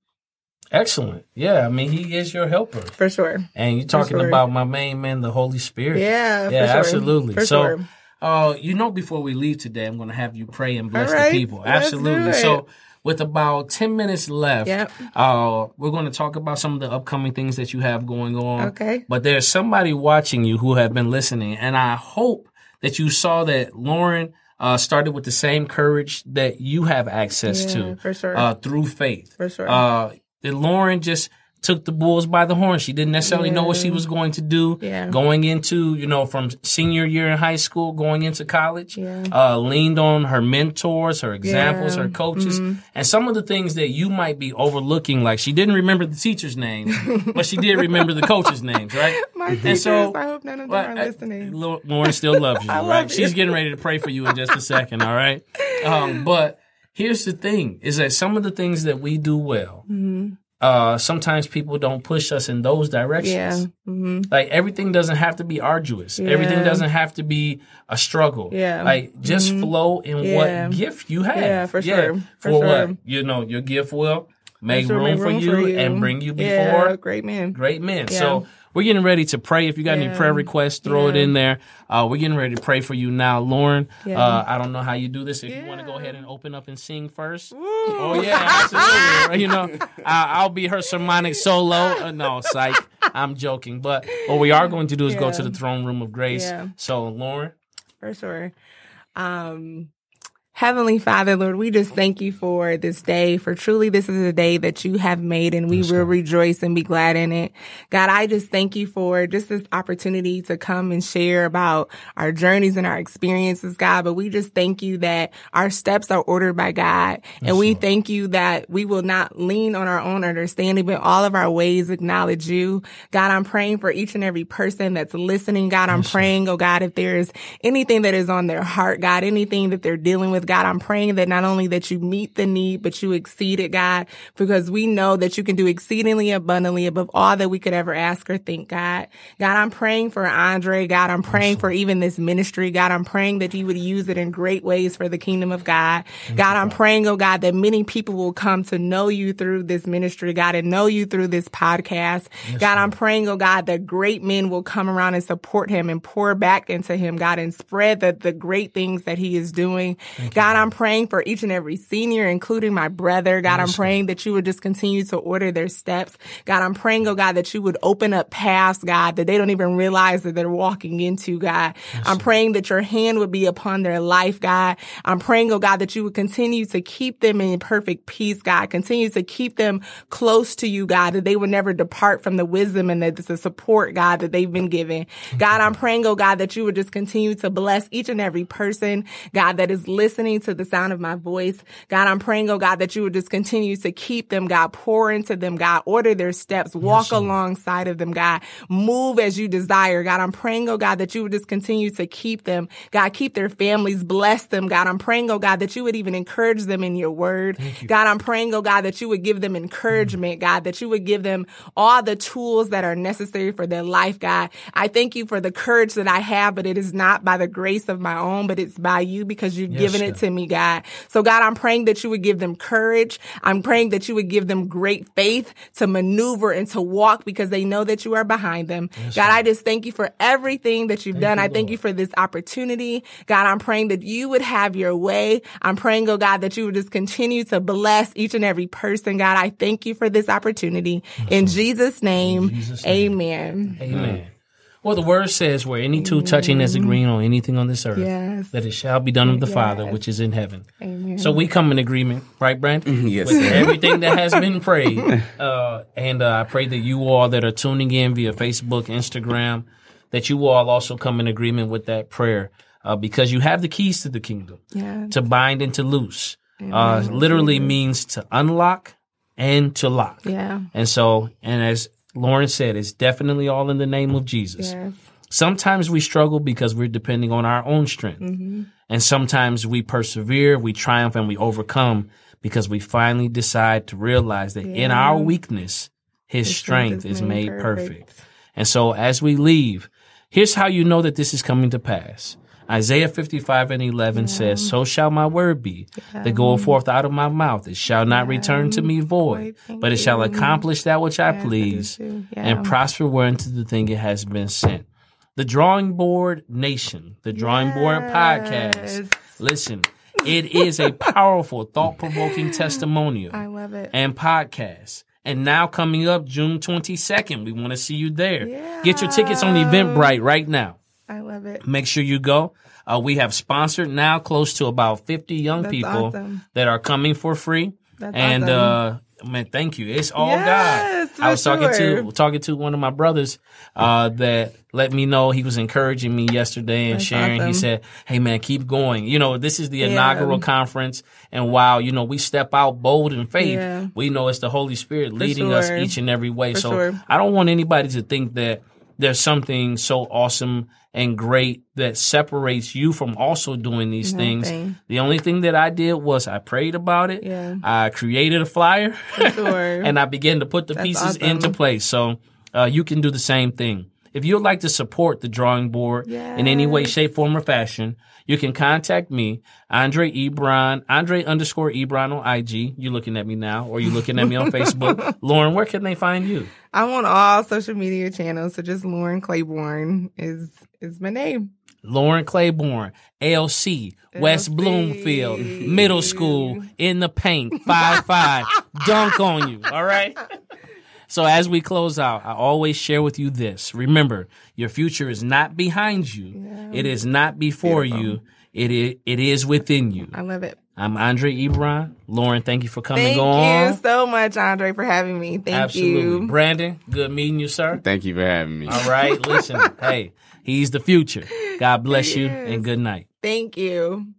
Excellent. Yeah. I mean, he is your helper. For sure. And you're talking sure. about my main man, the Holy Spirit. Yeah. Yeah, for sure. absolutely. For so, sure. Uh, you know, before we leave today, I'm going to have you pray and bless right, the people. Absolutely. So, with about 10 minutes left, Yep. uh, we're going to talk about some of the upcoming things that you have going on. Okay. But there's somebody watching you who have been listening, and I hope that you saw that Lauren uh, started with the same courage that you have access Yeah, to sure. uh, through faith. For sure. Uh, that Lauren just took the bulls by the horn. She didn't necessarily know what she was going to do. Yeah. Going into, you know, from senior year in high school, going into college, Yeah. uh, leaned on her mentors, her examples, Yeah. her coaches, Mhm. and some of the things that you might be overlooking. Like she didn't remember the teachers' names, but she did remember the coaches' names, right? My teachers, so- I hope none of them Well, are listening. Lau- Lauren still loves you, I love right? you. She's getting ready to pray for you in just a second, all right? Um, but here's the thing is that some of the things that we do well, hmm uh, sometimes people don't push us in those directions. Yeah. hmm Like everything doesn't have to be arduous. Everything doesn't have to be a struggle. Yeah. Like just Mhm. flow in Yeah. what gift you have. Yeah, for sure. For, For what? You know, your gift will make, sure, room, make for, you and bring you before Yeah, great man. great men. Yeah. So we're getting ready to pray. If you got any prayer requests, throw it in there. Uh, we're getting ready to pray for you now, Lauren. Yeah. Uh, I don't know how you do this. If you want to go ahead and open up and sing first. Woo. Oh yeah, absolutely. you know, I, I'll be her sermonic solo. Uh, no, psych. I'm joking. But what we are going to do is go to the throne room of grace. Yeah. So, Lauren, For sure. Um, Heavenly Father, Lord, we just thank you for this day, for truly this is a day that you have made and we will rejoice and be glad in it. God, I just thank you for just this opportunity to come and share about our journeys and our experiences, God. But we just thank you that our steps are ordered by God. And we thank you that we will not lean on our own understanding, but all of our ways acknowledge you. God, I'm praying for each and every person that's listening. God, I'm praying, oh God, if there's anything that is on their heart, God, anything that they're dealing with, God, I'm praying that not only that you meet the need, but you exceed it, God, because we know that you can do exceedingly abundantly above all that we could ever ask or think, God. God, I'm praying for Andre. God, I'm praying for even this ministry. God, I'm praying that you would use it in great ways for the kingdom of God. God, I'm praying, oh God, that many people will come to know you through this ministry, God, and know you through this podcast. God, I'm praying, oh God, that great men will come around and support him and pour back into him, God, and spread the, the great things that he is doing. God, I'm praying for each and every senior, including my brother. God, I'm praying that you would just continue to order their steps. God, I'm praying, oh God, that you would open up paths, God, that they don't even realize that they're walking into, God. I'm praying that your hand would be upon their life, God. I'm praying, oh God, that you would continue to keep them in perfect peace, God. Continue to keep them close to you, God, that they would never depart from the wisdom and the, the support, God, that they've been given. God, I'm praying, oh God, that you would just continue to bless each and every person, God, that is listening to the sound of my voice. God, I'm praying, oh God, that you would just continue to keep them, God, pour into them, God, order their steps, walk alongside of them, God, move as you desire. God, I'm praying, oh God, that you would just continue to keep them, God, keep their families, bless them, God. I'm praying, oh God, that you would even encourage them in your word. God, I'm praying, oh God, that you would give them encouragement, God, that you would give them all the tools that are necessary for their life, God. I thank you for the courage that I have, but it is not by the grace of my own, but it's by you because you've Yes, given it. To me, God. So God, I'm praying that you would give them courage. I'm praying that you would give them great faith to maneuver and to walk because they know that you are behind them. God, I just thank you for everything that you've done. you, I thank Lord. you for this opportunity. God, I'm praying that you would have your way. I'm praying, oh God, that you would just continue to bless each and every person. God, I thank you for this opportunity. In Jesus' name, Jesus' name. amen. Amen. Well, the word says, where any two touching is agreeing on anything on this earth, Yes. that it shall be done of the Father which is in heaven. Amen. So we come in agreement, right, Brandon? Yes, With everything that has been prayed. Uh, and uh, I pray that you all that are tuning in via Facebook, Instagram, that you all also come in agreement with that prayer uh, because you have the keys to the kingdom Yeah. to bind and to loose. Uh, literally means to unlock and to lock. Yeah. And so, and as Lauren said, it's definitely all in the name of Jesus. Yes. Sometimes we struggle because we're depending on our own strength. Mm-hmm. And sometimes we persevere, we triumph, and we overcome because we finally decide to realize that in our weakness, his, strength, is made perfect. And so as we leave, here's how you know that this is coming to pass. Isaiah 55 and 11 says, So shall my word be that goeth forth out of my mouth. It shall not return to me void, Thank but it shall accomplish that which I please. Yeah. and prosper whereunto the thing it has been sent. The Drawing Board Nation, the Drawing Board Podcast. Listen, it is a powerful, thought provoking testimonial I love it. and podcast. And now coming up June 22nd, we want to see you there. Get your tickets on Eventbrite right now. I love it. Make sure you go. Uh, we have sponsored now close to about 50 young That's people awesome. that are coming for free. That's and awesome. uh man, thank you. It's all Yes, God. I was for talking to talking to one of my brothers uh that let me know he was encouraging me yesterday and That's sharing. He said, Hey man, keep going. You know, this is the Yeah. inaugural conference and while, you know, we step out bold in faith, Yeah. we know it's the Holy Spirit leading us each and every way. For so sure. I don't want anybody to think that there's something so awesome and great that separates you from also doing these things. The only thing that I did was I prayed about it. Yeah. I created a flyer sure. and I began to put the That's pieces awesome. into place. So uh, you can do the same thing. If you'd like to support the drawing board in any way, shape, form, or fashion, you can contact me, Andre Ebron, Andre underscore Ebron on IG. You're looking at me now, or you're looking at me on Facebook. Lauren, where can they find you? I'm on all social media channels, so just Lauren Claiborne is is my name. Lauren Claiborne, LC, West Bloomfield, middle school, in the paint, five five, dunk on you. All right. So as we close out, I always share with you this. Remember, your future is not behind you. It is not before you. It is, it is within you. I love it. I'm Andre Ebron. Lauren, thank you for coming Thank on. Thank you so much, Andre, for having me. Thank Absolutely. you. Brandon, good meeting you, sir. Thank you for having me. All right. Listen, hey, he's the future. God bless you Yes. and good night. Thank you.